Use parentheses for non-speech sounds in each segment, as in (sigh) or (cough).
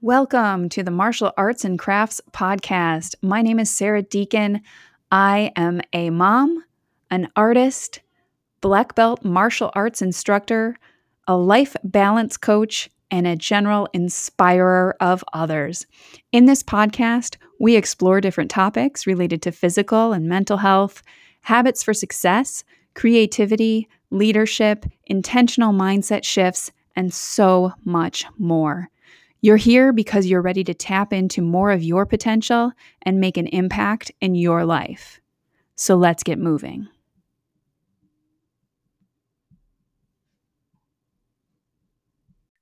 Welcome to the Martial Arts and Crafts Podcast. My name is Sara Deacon. I am a mom, an artist, black belt martial arts instructor, a life balance coach, and a general inspirer of others. In this podcast, we explore different topics related to physical and mental health, habits for success, creativity, leadership, intentional mindset shifts, and so much more. You're here because you're ready to tap into more of your potential and make an impact in your life. So let's get moving.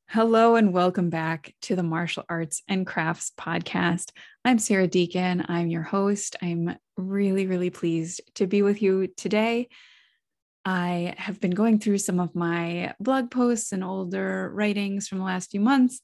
Hello, and welcome back to the Martial Arts and Crafts Podcast. I'm Sara Deacon. I'm your host. I'm really, really pleased to be with you today. I have been going through some of my blog posts and older writings from the last few months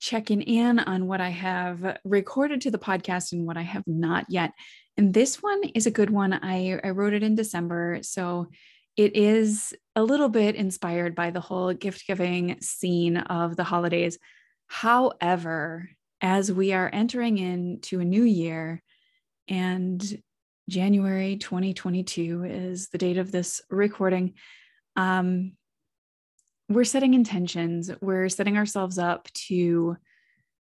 checking in on what I have recorded to the podcast and what I have not yet. And this one is a good one. I, I wrote it in December. So it is a little bit inspired by the whole gift giving scene of the holidays. However, as we are entering into a new year and January 2022 is the date of this recording, um, we're setting intentions, we're setting ourselves up to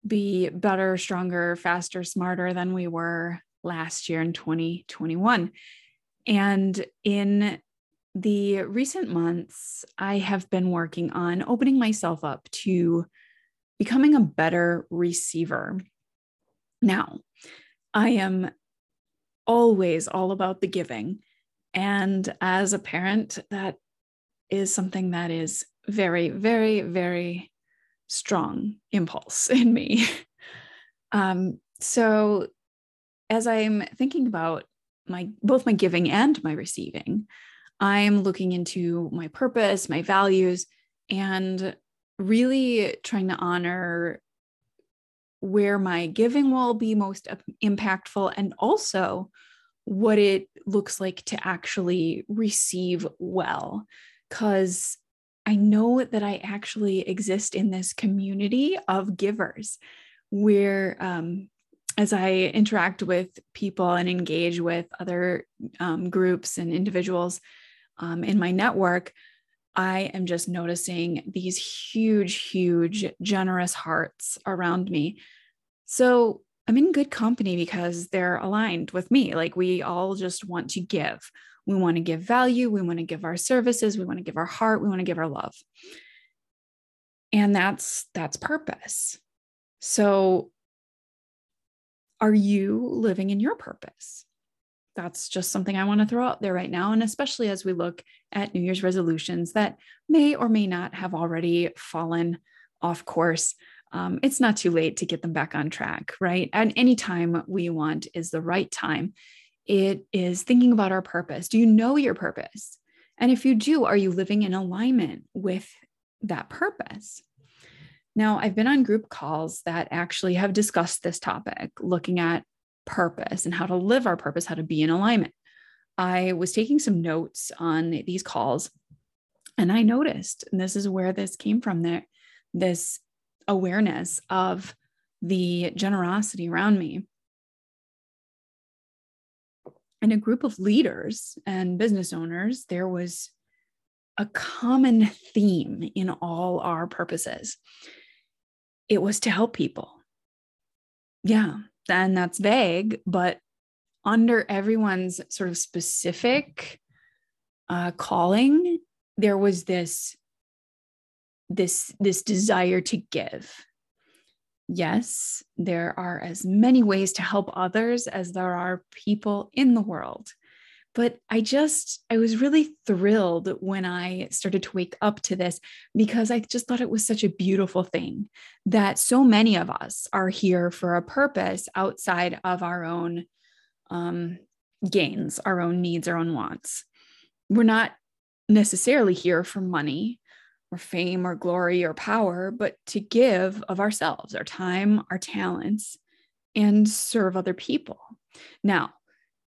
be better, stronger, faster, smarter than we were last year in 2021. And in the recent months, I have been working on opening myself up to becoming a better receiver. Now, I am always all about the giving. And as a parent, that is something that is very, very, very strong impulse in me. (laughs) um, so as I'm thinking about my both my giving and my receiving, I'm looking into my purpose, my values, and really trying to honor where my giving will be most impactful and also what it looks like to actually receive well because I know that I actually exist in this community of givers where, um, as I interact with people and engage with other um, groups and individuals um, in my network, I am just noticing these huge, huge, generous hearts around me. So I'm in good company because they're aligned with me. Like we all just want to give. We want to give value. We want to give our services. We want to give our heart. We want to give our love. And that's that's purpose. So are you living in your purpose? That's just something I want to throw out there right now. And especially as we look at New Year's resolutions that may or may not have already fallen off course. Um, it's not too late to get them back on track, right? And any time we want is the right time it is thinking about our purpose. Do you know your purpose? And if you do, are you living in alignment with that purpose? Now, I've been on group calls that actually have discussed this topic, looking at purpose and how to live our purpose, how to be in alignment. I was taking some notes on these calls and I noticed, and this is where this came from there, this awareness of the generosity around me in a group of leaders and business owners, there was a common theme in all our purposes. It was to help people. Yeah, and that's vague, but under everyone's sort of specific uh, calling, there was this this this desire to give yes, there are as many ways to help others as there are people in the world. But I just, I was really thrilled when I started to wake up to this because I just thought it was such a beautiful thing that so many of us are here for a purpose outside of our own um, gains, our own needs, our own wants. We're not necessarily here for money or fame or glory or power, but to give of ourselves, our time, our talents, and serve other people. Now,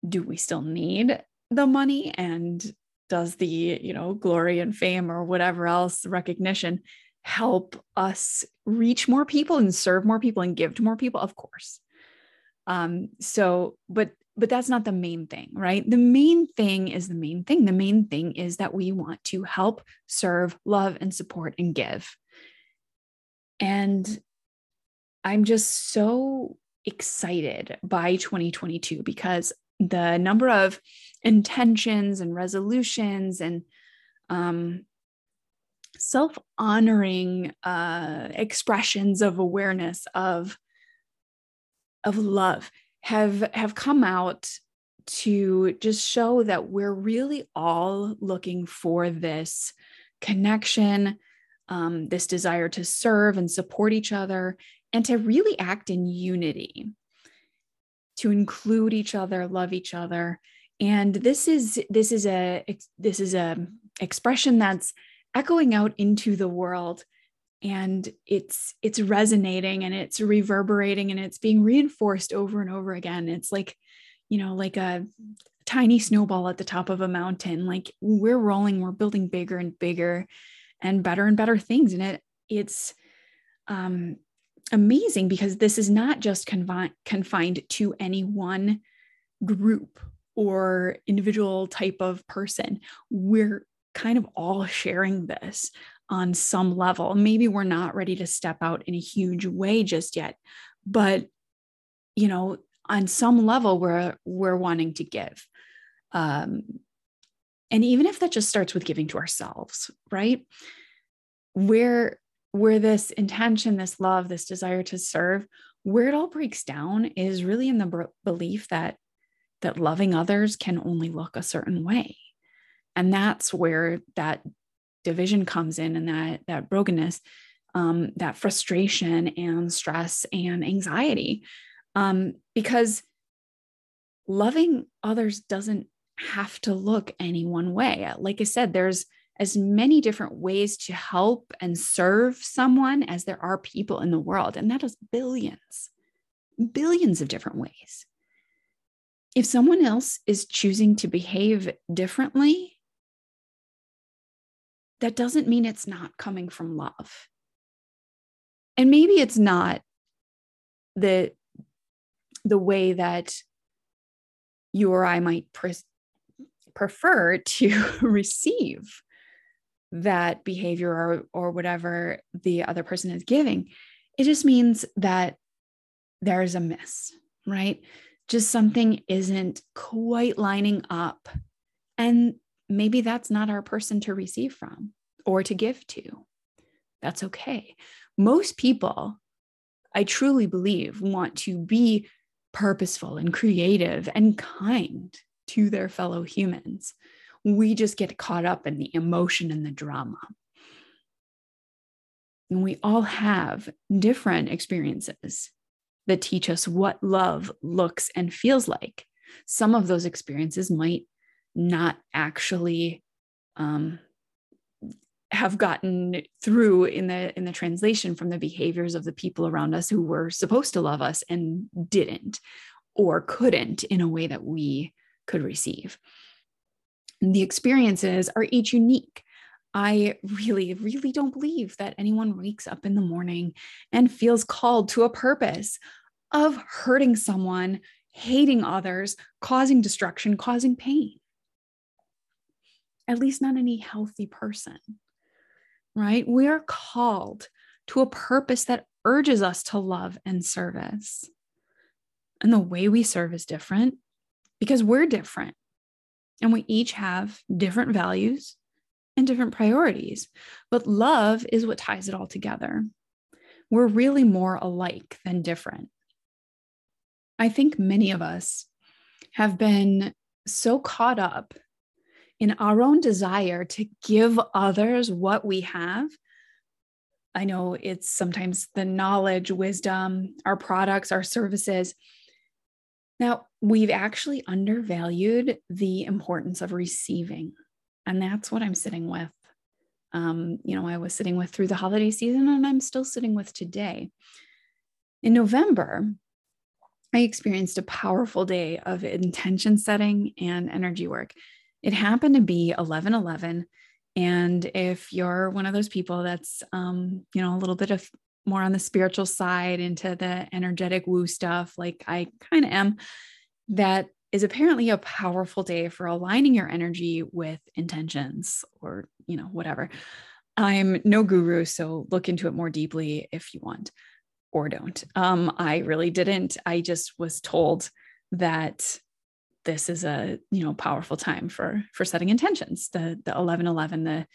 do we still need the money and does the, you know, glory and fame or whatever else recognition help us reach more people and serve more people and give to more people? Of course. Um, so, but but that's not the main thing, right? The main thing is the main thing. The main thing is that we want to help, serve, love, and support and give. And I'm just so excited by 2022 because the number of intentions and resolutions and um, self honoring uh, expressions of awareness of of love have have come out to just show that we're really all looking for this connection um, this desire to serve and support each other and to really act in unity to include each other love each other. And this is this is a this is a expression that's echoing out into the world and it's it's resonating and it's reverberating and it's being reinforced over and over again. It's like you know like a tiny snowball at the top of a mountain like we're rolling we're building bigger and bigger and better and better things. And it it's um amazing because this is not just confi- confined to any one group or individual type of person. We're kind of all sharing this on some level. Maybe we're not ready to step out in a huge way just yet, but you know, on some level we're we're wanting to give. Um, and even if that just starts with giving to ourselves, right? Where where this intention, this love, this desire to serve, where it all breaks down is really in the b- belief that that loving others can only look a certain way. And that's where that division comes in and that that brokenness um, that frustration and stress and anxiety. Um, because loving others doesn't have to look any one way. Like i said there's as many different ways to help and serve someone as there are people in the world and that is billions billions of different ways. If someone else is choosing to behave differently that doesn't mean it's not coming from love. And maybe it's not the the way that you or I might pre- prefer to (laughs) receive that behavior or, or whatever the other person is giving. It just means that there's a miss, right? Just something isn't quite lining up. And maybe that's not our person to receive from or to give to. That's okay. Most people, I truly believe, want to be purposeful and creative and kind to their fellow humans. We just get caught up in the emotion and the drama. And we all have different experiences that teach us what love looks and feels like. Some of those experiences might not actually um, have gotten through in the in the translation from the behaviors of the people around us who were supposed to love us and didn't or couldn't in a way that we could receive. The experiences are each unique. I really, really don't believe that anyone wakes up in the morning and feels called to a purpose of hurting someone, hating others, causing destruction, causing pain at least not any healthy person, right? We are called to a purpose that urges us to love and service. And the way we serve is different because we're different. And we each have different values and different priorities. But love is what ties it all together. We're really more alike than different. I think many of us have been so caught up in our own desire to give others what we have. I know it's sometimes the knowledge, wisdom, our products, our services. Now, we've actually undervalued the importance of receiving. And that's what I'm sitting with. Um, you know, I was sitting with through the holiday season, and I'm still sitting with today. In November, I experienced a powerful day of intention setting and energy work. It happened to be 11 11, And if you're one of those people that's, um, you know, a little bit of more on the spiritual side into the energetic woo stuff, like I kind of am, that is apparently a powerful day for aligning your energy with intentions or, you know, whatever. I'm no guru, so look into it more deeply if you want or don't. Um, I really didn't. I just was told that this is a you know powerful time for for setting intentions. The the eleven eleven the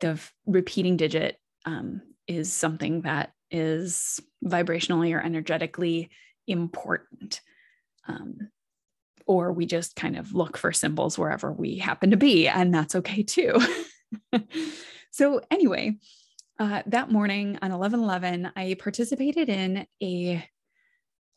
the repeating digit um, is something that is vibrationally or energetically important. Um, or we just kind of look for symbols wherever we happen to be, and that's okay too. (laughs) so, anyway, uh, that morning on 11 11, I participated in a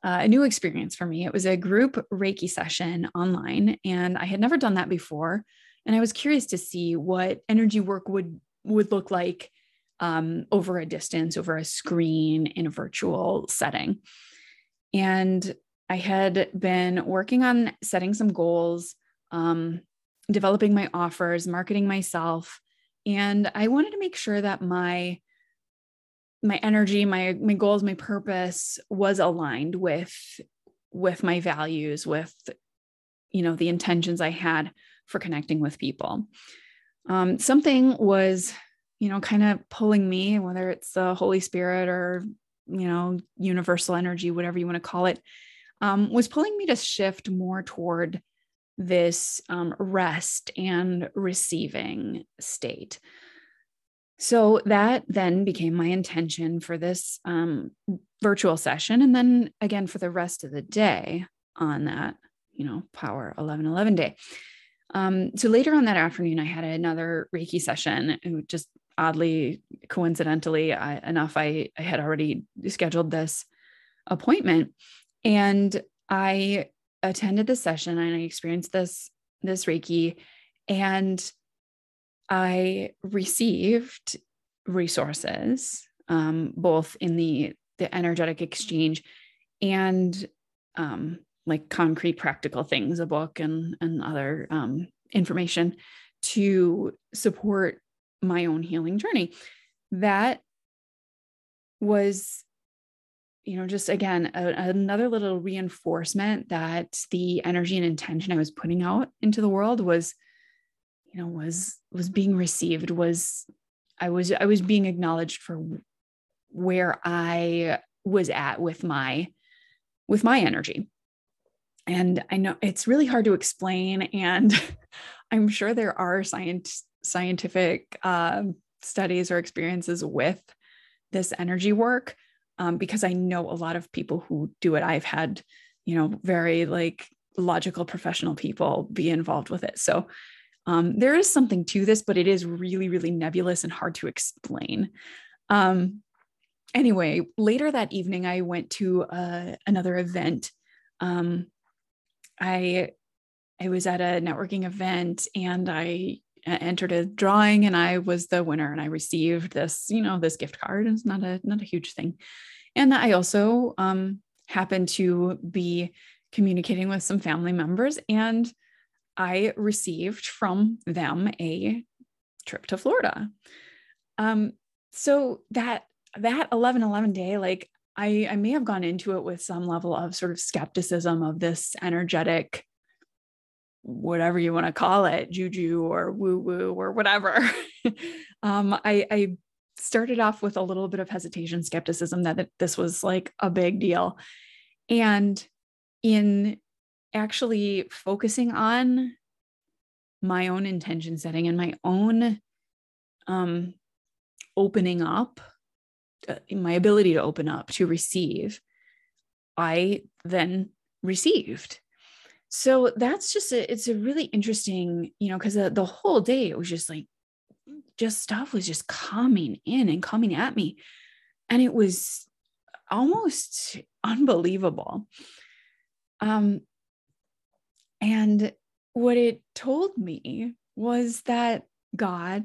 uh, a new experience for me. It was a group Reiki session online, and I had never done that before. And I was curious to see what energy work would would look like um, over a distance, over a screen in a virtual setting. And I had been working on setting some goals, um, developing my offers, marketing myself, and I wanted to make sure that my my energy, my my goals, my purpose was aligned with with my values, with you know the intentions I had for connecting with people. Um, something was you know kind of pulling me, whether it's the Holy Spirit or you know universal energy, whatever you want to call it um, was pulling me to shift more toward this um, rest and receiving state. So that then became my intention for this um, virtual session. And then again for the rest of the day on that, you know, Power 11 11 day. Um, so later on that afternoon, I had another Reiki session. Just oddly, coincidentally I, enough, I, I had already scheduled this appointment. And I attended the session and I experienced this this Reiki and I received resources um, both in the the energetic exchange and um, like concrete practical things, a book and and other um, information to support my own healing journey. That was you know, just again, a, another little reinforcement that the energy and intention I was putting out into the world was, you know, was was being received, was I was I was being acknowledged for where I was at with my with my energy. And I know it's really hard to explain, and (laughs) I'm sure there are science scientific uh, studies or experiences with this energy work um, because I know a lot of people who do it. I've had, you know, very like logical professional people be involved with it. So um, there is something to this, but it is really, really nebulous and hard to explain. Um, anyway, later that evening, I went to uh, another event. Um, I I was at a networking event and I entered a drawing and I was the winner and I received this, you know, this gift card. It's not a not a huge thing. And I also um, happened to be communicating with some family members and I received from them a trip to Florida. Um, so that that 11 11 day, like I, I may have gone into it with some level of sort of skepticism of this energetic whatever you want to call it, juju or woo woo or whatever. (laughs) um, I, I started off with a little bit of hesitation, skepticism that this was like a big deal. And in actually focusing on my own intention setting and my own um, opening up, uh, my ability to open up to receive, I then received. So that's just a, it's a really interesting you know because the, the whole day it was just like just stuff was just coming in and coming at me. And it was almost unbelievable. Um and what it told me was that god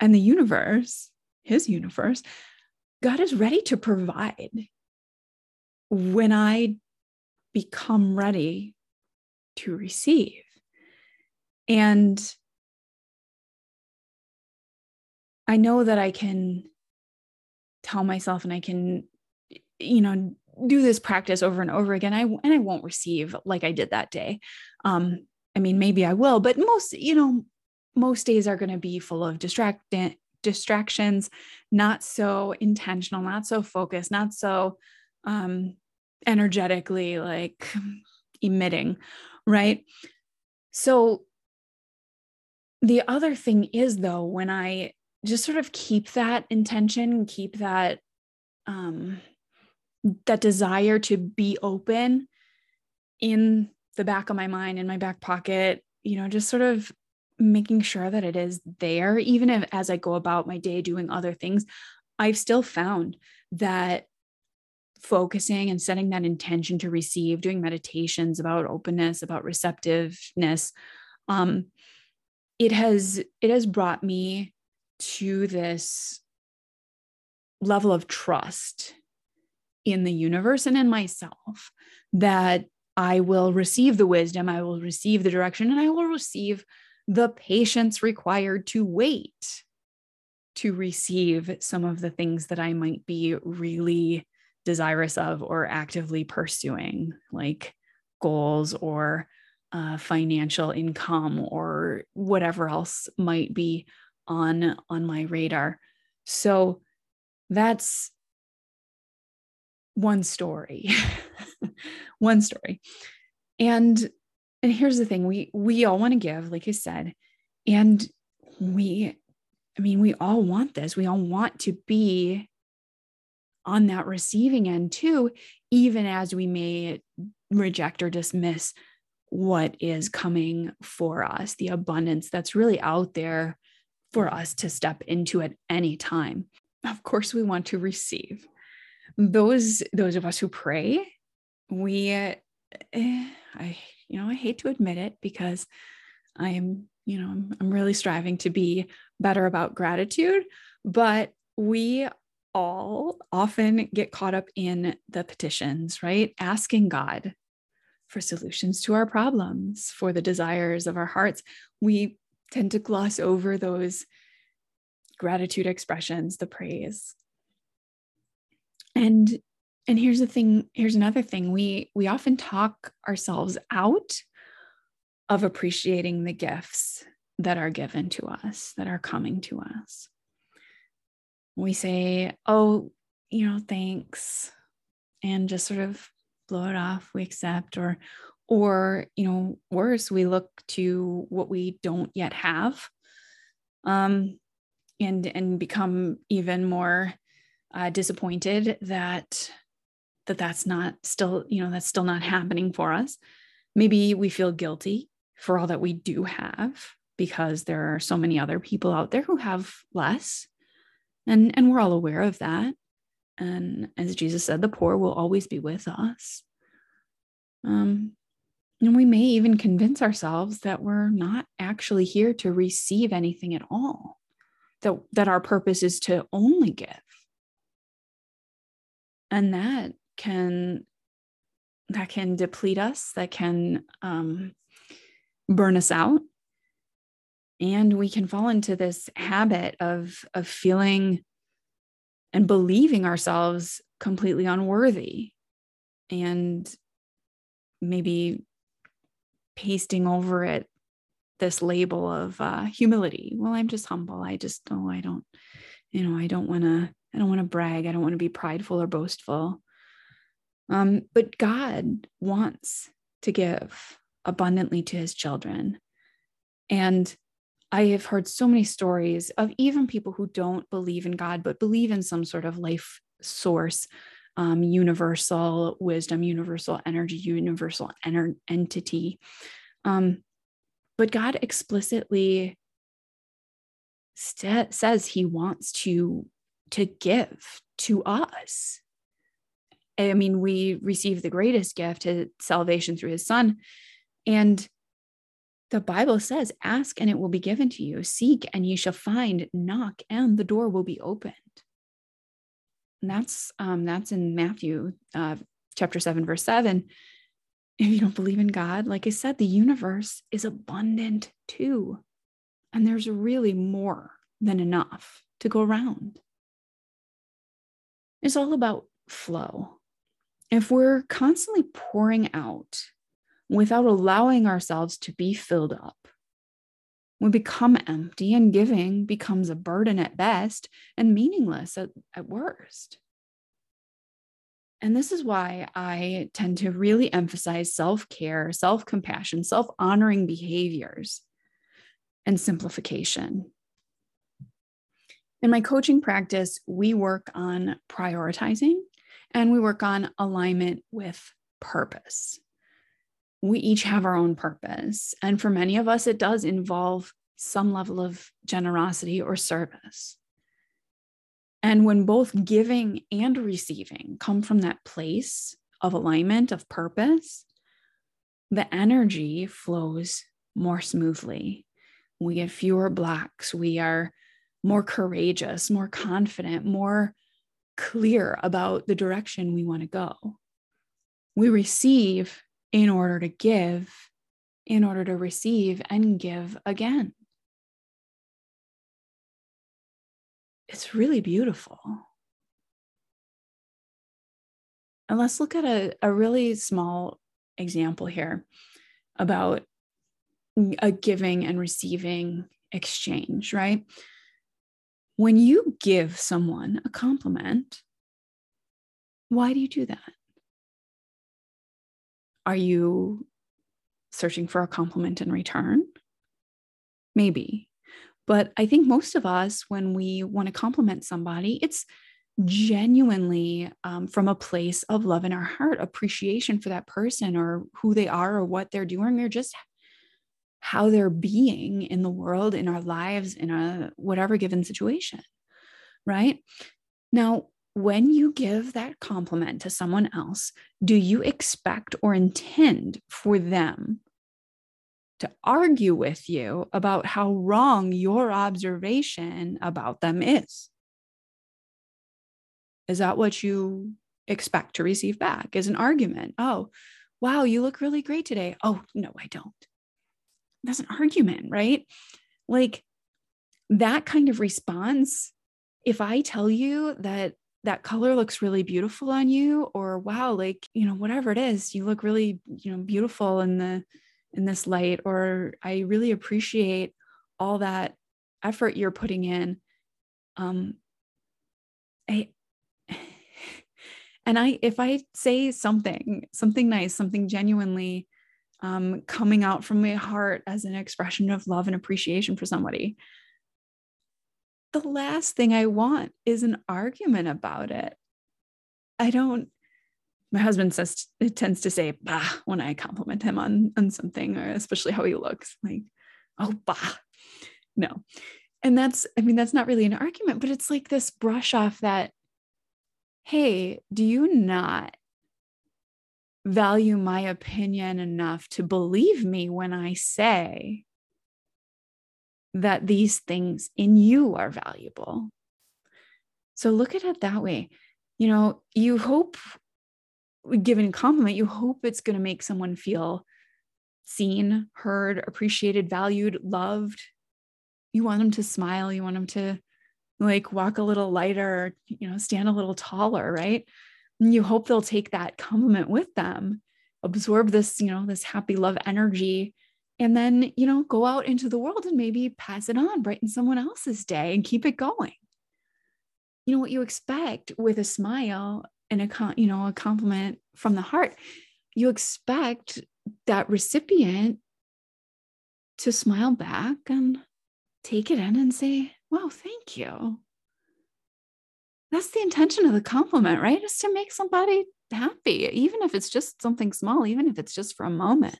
and the universe his universe god is ready to provide when i become ready to receive. And I know that I can tell myself and I can, you know, do this practice over and over again. I and I won't receive like I did that day. Um, I mean, maybe I will, but most, you know, most days are going to be full of distract distractions, not so intentional, not so focused, not so um energetically like emitting, right? So the other thing is though when I just sort of keep that intention, keep that um that desire to be open in the back of my mind in my back pocket, you know, just sort of making sure that it is there even if as I go about my day doing other things, I've still found that focusing and setting that intention to receive, doing meditations about openness, about receptiveness, um, it has it has brought me to this level of trust in the universe and in myself that I will receive the wisdom, I will receive the direction, and I will receive the patience required to wait to receive some of the things that I might be really desirous of or actively pursuing, like goals or uh, financial income or whatever else might be on on my radar. So that's one story. (laughs) one story. And and here's the thing, we we all want to give, like I said, and we I mean, we all want this. We all want to be on that receiving end too, even as we may reject or dismiss what is coming for us, the abundance that's really out there for us to step into at any time. Of course, we want to receive. Those those of us who pray, we, eh, I you know I hate to admit it because I am you know I'm, I'm really striving to be better about gratitude, but we all often get caught up in the petitions, right? Asking God for solutions to our problems, for the desires of our hearts. We tend to gloss over those gratitude expressions, the praise. And and here's the thing, here's another thing. We we often talk ourselves out of appreciating the gifts that are given to us, that are coming to us we say, oh, you know, thanks, and just sort of blow it off, we accept, or, or, you know, worse, we look to what we don't yet have. Um, and and become even more uh, disappointed that that that's not still you know that's still not happening for us maybe we feel guilty for all that we do have because there are so many other people out there who have less and, and we're all aware of that. And as Jesus said, the poor will always be with us. Um, and we may even convince ourselves that we're not actually here to receive anything at all, that, that our purpose is to only give. And that can that can deplete us, that can um, burn us out. And we can fall into this habit of of feeling and believing ourselves completely unworthy and maybe pasting over it this label of uh, humility. Well i'm just humble. I just oh i don't you know i don't want to i don't want to brag i don't want to be prideful or boastful um, but god wants to give abundantly to his children and I have heard so many stories of even people who don't believe in God, but believe in some sort of life source, um, universal wisdom, universal energy, universal ener- entity. Um, but God explicitly st- says He wants to to give to us. I mean, we receive the greatest gift, his salvation through His Son, and the Bible says, Ask and it will be given to you, seek and you shall find, knock and the door will be opened. And that's um, that's in Matthew uh, chapter 7, verse 7. If you don't believe in God, like I said, the universe is abundant too. And there's really more than enough to go around. It's all about flow. If we're constantly pouring out without allowing ourselves to be filled up, we become empty and giving becomes a burden at best and meaningless at, at worst. And this is why I tend to really emphasize self care, self compassion, self honoring behaviors, and simplification. In my coaching practice, we work on prioritizing and we work on alignment with purpose. We each have our own purpose. And for many of us, it does involve some level of generosity or service. And when both giving and receiving come from that place of alignment, of purpose, the energy flows more smoothly. We get fewer blocks. We are more courageous, more confident, more clear about the direction we want to go. We receive in order to give, in order to receive and give again. it's really beautiful. And let's look at a, a really small example here about a giving and receiving exchange, right? When you give someone a compliment, why do you do that? Are you searching for a compliment in return? Maybe. But I think most of us, when we want to compliment somebody, it's genuinely um, from a place of love in our heart, appreciation for that person or who they are or what they're doing or just how they're being in the world, in our lives, in a whatever given situation. Right. Now, when you give that compliment to someone else, do you expect or intend for them to argue with you about how wrong your observation about them is. Is that what you expect to receive back? Is an argument? Oh, wow, you look really great today. Oh, no, I don't. That's an argument, right? Like that kind of response. If I tell you that that color looks really beautiful on you, or wow, like, you know, whatever it is, you look really, you know, beautiful in the in this light or i really appreciate all that effort you're putting in um i (sighs) and i if i say something something nice something genuinely um coming out from my heart as an expression of love and appreciation for somebody. The last thing i want is an argument about it. I don't my husband says it tends to say bah when I compliment him on on something or especially how he looks like oh bah. No. And that's I mean that's not really an argument but it's like this brush off that hey do you not value my opinion enough to believe me when I say that these things in you are valuable so look at it that way you know you hope given a compliment, you hope it's going to make someone feel seen, heard, appreciated, valued, loved. You want them to smile. You want them to like walk a little lighter, you know, stand a little taller, right? And you hope they'll take that compliment with them, absorb this, you know, this happy love energy, and then, you know, go out into the world and maybe pass it on, brighten someone else's day and keep it going. You know, what you expect with a smile and a you know a compliment from the heart you expect that recipient to smile back and take it in and say wow thank you that's the intention of the compliment right is to make somebody happy even if it's just something small even if it's just for a moment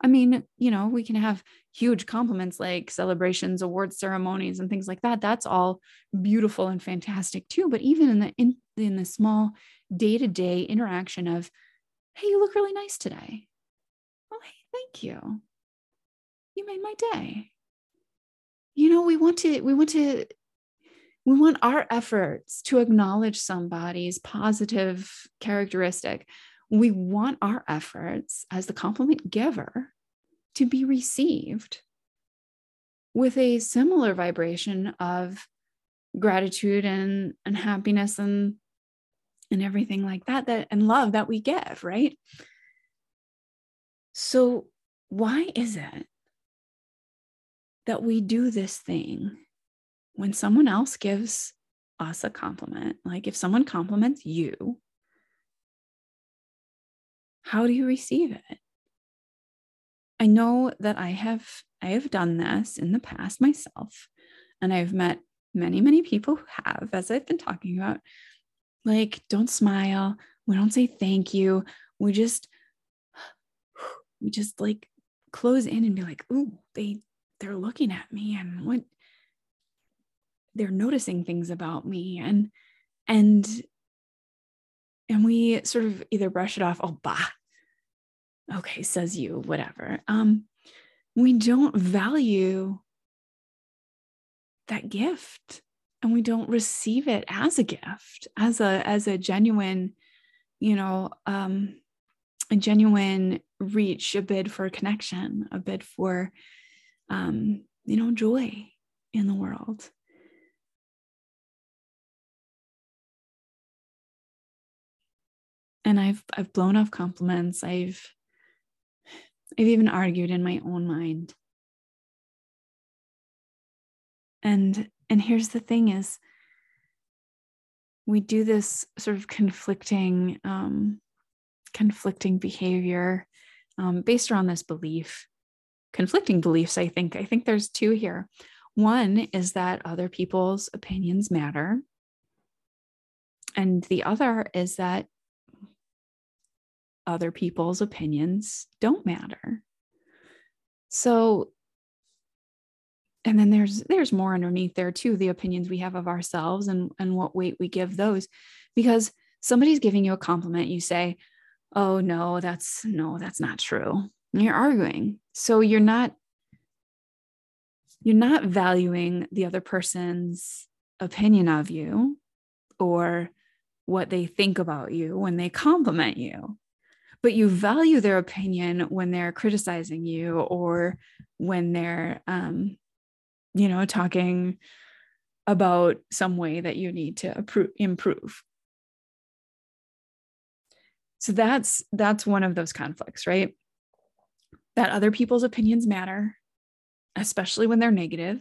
I mean, you know, we can have huge compliments like celebrations, award ceremonies, and things like that. That's all beautiful and fantastic too. But even in the in, in the small day to day interaction of, hey, you look really nice today. Oh, hey, thank you. You made my day. You know, we want to we want to we want our efforts to acknowledge somebody's positive characteristic. We want our efforts as the compliment giver to be received with a similar vibration of gratitude and and happiness and and everything like that that and love that we give right? So why is it that we do this thing when someone else gives us a compliment like if someone compliments you how do you receive it i know that i have i have done this in the past myself and i've met many, many people who have, as I've been talking about, like, don't smile. We don't say thank you. We just, we just like close in and be like, ooh, they, they're looking at me and what they're noticing things about me. And, and, and we sort of either brush it off, oh, bah, okay, says you, whatever. Um, we don't value that gift and we don't receive it as a gift as a as a genuine you know um a genuine reach a bid for connection a bid for um you know joy in the world and i've i've blown off compliments. I've i've even argued in my own mind. And and here's the thing is we do this sort of conflicting um, conflicting behavior um, based around this belief conflicting beliefs i think. I think there's two here. One is that other people's opinions matter. And the other is that other people's opinions don't matter. So and then there's there's more underneath there too the opinions we have of ourselves and and what weight we give those. Because somebody's giving you a compliment you say oh no that's no that's not true. And you're arguing. So you're not you're not valuing the other person's opinion of you or what they think about you when they compliment you but you value their opinion when they're criticizing you or when they're um, you know, talking about some way that you need to improve. So that's that's one of those conflicts, right? That other people's opinions matter, especially when they're negative,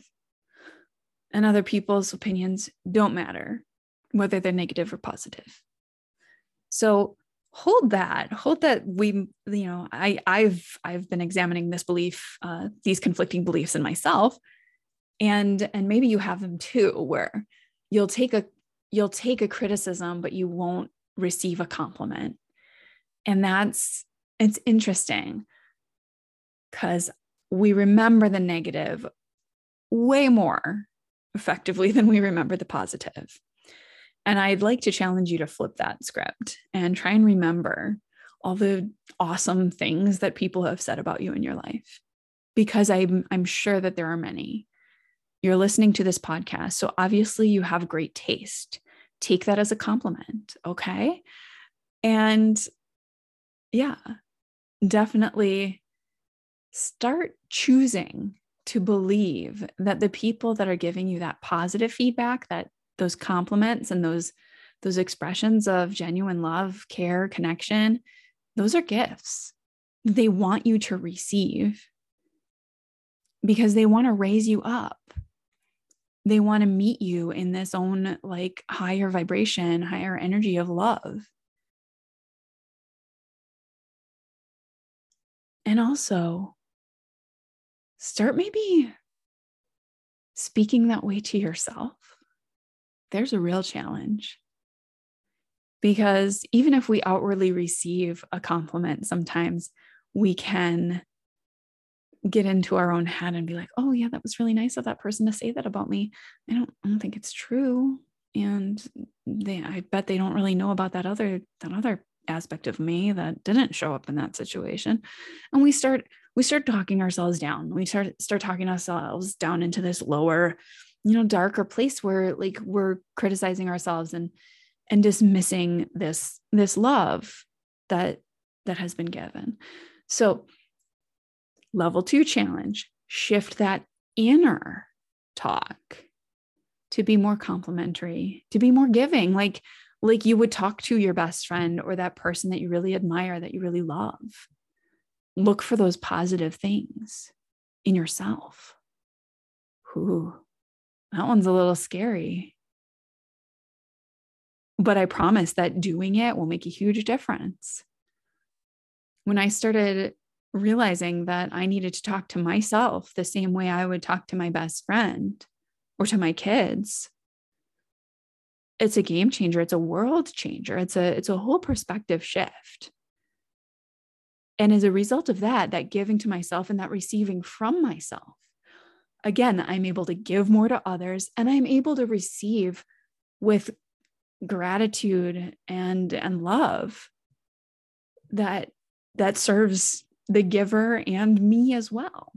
and other people's opinions don't matter, whether they're negative or positive. So hold that hold that we you know i i've i've been examining this belief uh, these conflicting beliefs in myself. And and maybe you have them too where you'll take a you'll take a criticism but you won't receive a compliment. And that's it's interesting because we remember the negative way more effectively than we remember the positive and i'd like to challenge you to flip that script and try and remember all the awesome things that people have said about you in your life because i'm i'm sure that there are many you're listening to this podcast. So obviously you have great taste. Take that as a compliment. Okay. And yeah, definitely start choosing to believe that the people that are giving you that positive feedback, that those compliments and those those expressions of genuine love, care, connection, those are gifts. They want you to receive because they want to raise you up they want to meet you in this own like higher vibration, higher energy of love. And also, start maybe speaking that way to yourself. There's a real challenge. Because even if we outwardly receive a compliment, sometimes we can get into our own head and be like, oh yeah, that was really nice of that person to say that about me. I don't I don't think it's true. And they I bet they don't really know about that other that other aspect of me that didn't show up in that situation. And we start we start talking ourselves down. We start start talking ourselves down into this lower, you know, darker place where like we're criticizing ourselves and and dismissing this this love that that has been given. So Level two challenge shift that inner talk to be more complimentary, to be more giving, like like you would talk to your best friend or that person that you really admire, that you really love. Look for those positive things in yourself. Ooh, that one's a little scary. But I promise that doing it will make a huge difference. When I started realizing that I needed to talk to myself the same way I would talk to my best friend or to my kids, it's a game changer it's a world changer it's a it's a whole perspective shift and as a result of that that giving to myself and that receiving from myself again i'm able to give more to others and i'm able to receive with gratitude and and love that that serves the giver and me as well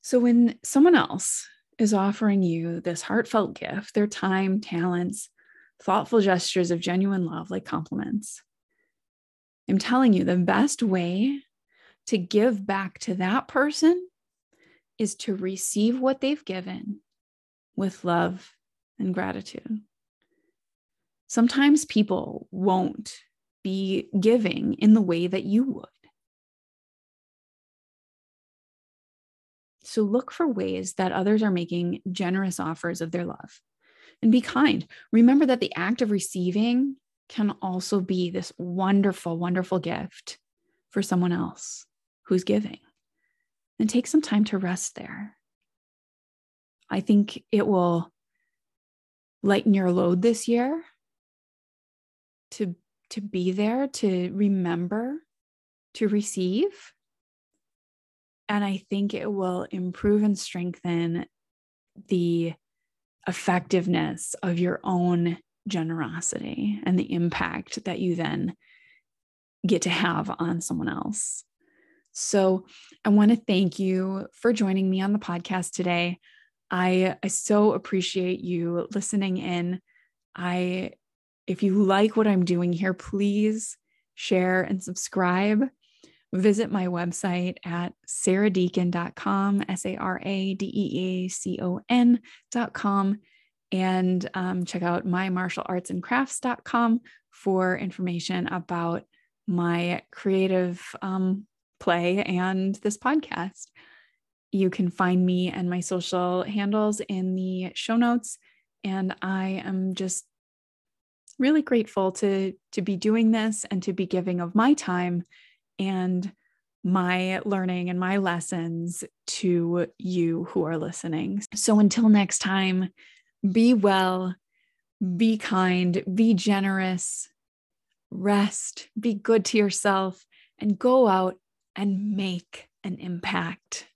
so when someone else is offering you this heartfelt gift, their time, talents, thoughtful gestures of genuine love, like compliments. I'm telling you, the best way to give back to that person is to receive what they've given with love and gratitude. Sometimes people won't be giving in the way that you would. So look for ways that others are making generous offers of their love and be kind. Remember that the act of receiving can also be this wonderful, wonderful gift for someone else who's giving. And take some time to rest there. I think it will lighten your load this year to to be there to remember to receive and I think it will improve and strengthen the effectiveness of your own generosity and the impact that you then get to have on someone else. So, I want to thank you for joining me on the podcast today. I, I so appreciate you listening in. I if you like what I'm doing here, please share and subscribe visit my website at saradeacon.com, S A R A D E A C O N.com, and um, check out mymartialartsandcrafts.com for information about my creative um, play and this podcast. You can find me and my social handles in the show notes. And I am just really grateful to, to be doing this and to be giving of my time and my learning and my lessons to you who are listening. So until next time, be well, be kind, be generous, rest, be good to yourself, and go out and make an impact.